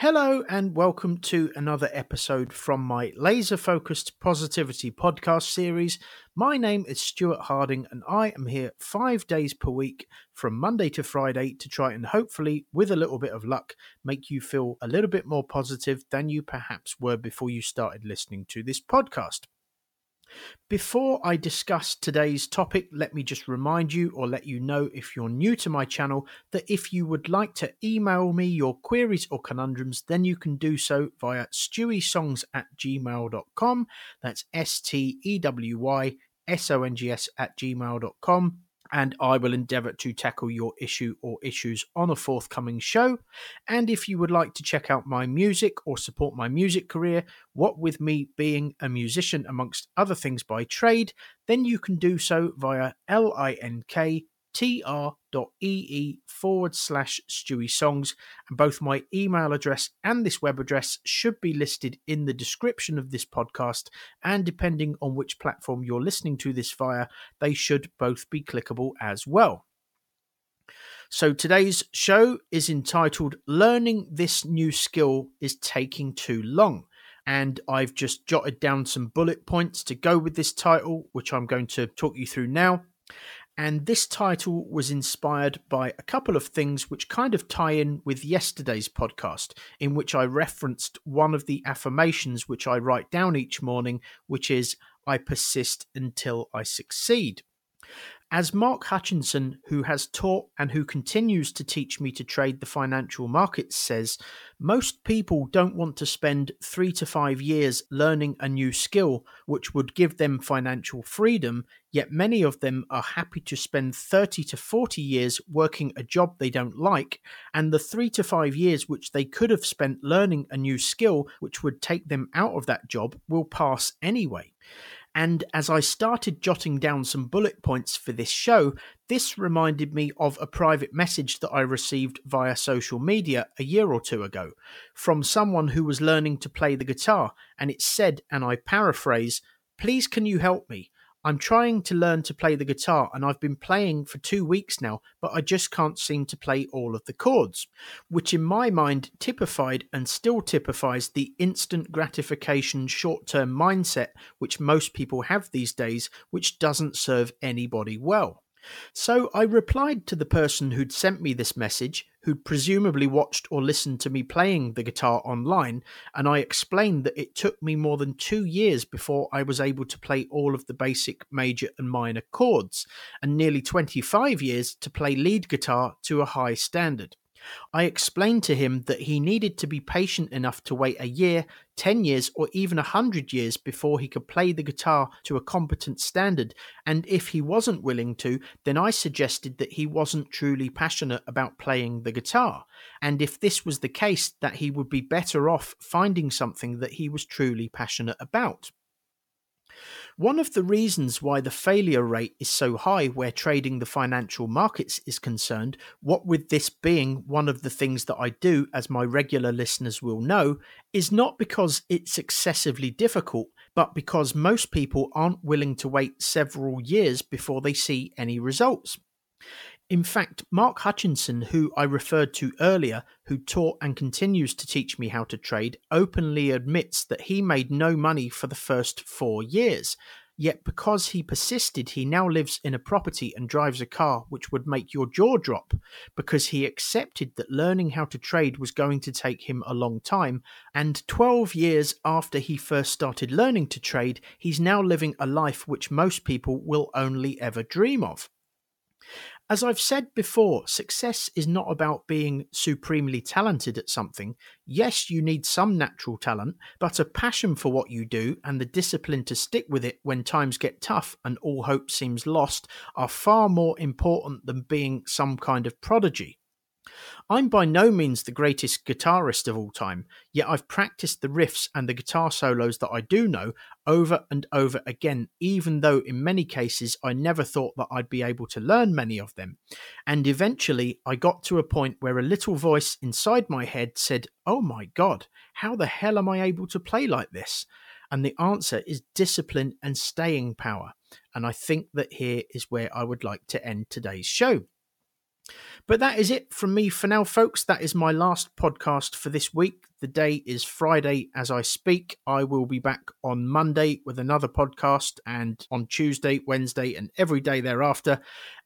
Hello, and welcome to another episode from my laser focused positivity podcast series. My name is Stuart Harding, and I am here five days per week from Monday to Friday to try and hopefully, with a little bit of luck, make you feel a little bit more positive than you perhaps were before you started listening to this podcast. Before I discuss today's topic, let me just remind you or let you know if you're new to my channel that if you would like to email me your queries or conundrums, then you can do so via stewySongs at gmail.com. That's S T E W Y S O N G S at gmail.com and I will endeavour to tackle your issue or issues on a forthcoming show. And if you would like to check out my music or support my music career, what with me being a musician amongst other things by trade, then you can do so via L-I-N-K tr.ee forward slash Stewy Songs, and both my email address and this web address should be listed in the description of this podcast. And depending on which platform you're listening to this via, they should both be clickable as well. So today's show is entitled Learning This New Skill is Taking Too Long. And I've just jotted down some bullet points to go with this title, which I'm going to talk you through now. And this title was inspired by a couple of things which kind of tie in with yesterday's podcast, in which I referenced one of the affirmations which I write down each morning, which is I persist until I succeed. As Mark Hutchinson, who has taught and who continues to teach me to trade the financial markets, says, most people don't want to spend three to five years learning a new skill which would give them financial freedom, yet many of them are happy to spend 30 to 40 years working a job they don't like, and the three to five years which they could have spent learning a new skill which would take them out of that job will pass anyway. And as I started jotting down some bullet points for this show, this reminded me of a private message that I received via social media a year or two ago from someone who was learning to play the guitar. And it said, and I paraphrase, Please, can you help me? I'm trying to learn to play the guitar and I've been playing for two weeks now, but I just can't seem to play all of the chords, which in my mind typified and still typifies the instant gratification short term mindset which most people have these days, which doesn't serve anybody well. So I replied to the person who'd sent me this message, who'd presumably watched or listened to me playing the guitar online, and I explained that it took me more than two years before I was able to play all of the basic major and minor chords, and nearly 25 years to play lead guitar to a high standard. I explained to him that he needed to be patient enough to wait a year, 10 years, or even a 100 years before he could play the guitar to a competent standard. And if he wasn't willing to, then I suggested that he wasn't truly passionate about playing the guitar. And if this was the case, that he would be better off finding something that he was truly passionate about. One of the reasons why the failure rate is so high where trading the financial markets is concerned, what with this being one of the things that I do, as my regular listeners will know, is not because it's excessively difficult, but because most people aren't willing to wait several years before they see any results. In fact, Mark Hutchinson, who I referred to earlier, who taught and continues to teach me how to trade, openly admits that he made no money for the first four years. Yet, because he persisted, he now lives in a property and drives a car which would make your jaw drop because he accepted that learning how to trade was going to take him a long time. And 12 years after he first started learning to trade, he's now living a life which most people will only ever dream of. As I've said before, success is not about being supremely talented at something. Yes, you need some natural talent, but a passion for what you do and the discipline to stick with it when times get tough and all hope seems lost are far more important than being some kind of prodigy. I'm by no means the greatest guitarist of all time, yet I've practiced the riffs and the guitar solos that I do know over and over again, even though in many cases I never thought that I'd be able to learn many of them. And eventually I got to a point where a little voice inside my head said, Oh my God, how the hell am I able to play like this? And the answer is discipline and staying power. And I think that here is where I would like to end today's show. But that is it from me for now, folks. That is my last podcast for this week. The day is Friday as I speak. I will be back on Monday with another podcast, and on Tuesday, Wednesday, and every day thereafter.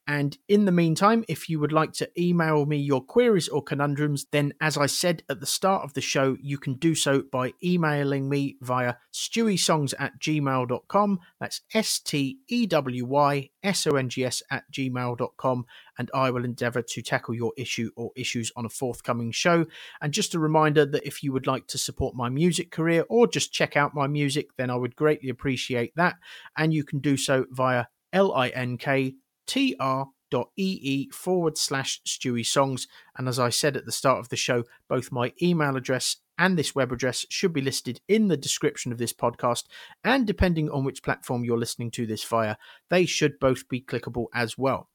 And in the meantime, if you would like to email me your queries or conundrums, then as I said at the start of the show, you can do so by emailing me via stewysongs at gmail.com. That's S T E W Y S O N G S at gmail.com. And I will endeavour to tackle your issue or issues on a forthcoming show. And just a reminder that if you would like to support my music career or just check out my music, then I would greatly appreciate that. And you can do so via L I N K tr.ee forward slash Stewy Songs. And as I said at the start of the show, both my email address and this web address should be listed in the description of this podcast. And depending on which platform you're listening to this via, they should both be clickable as well.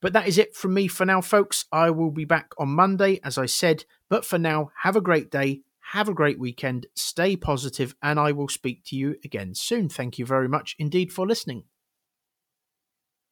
But that is it from me for now, folks. I will be back on Monday, as I said. But for now, have a great day, have a great weekend, stay positive, and I will speak to you again soon. Thank you very much indeed for listening.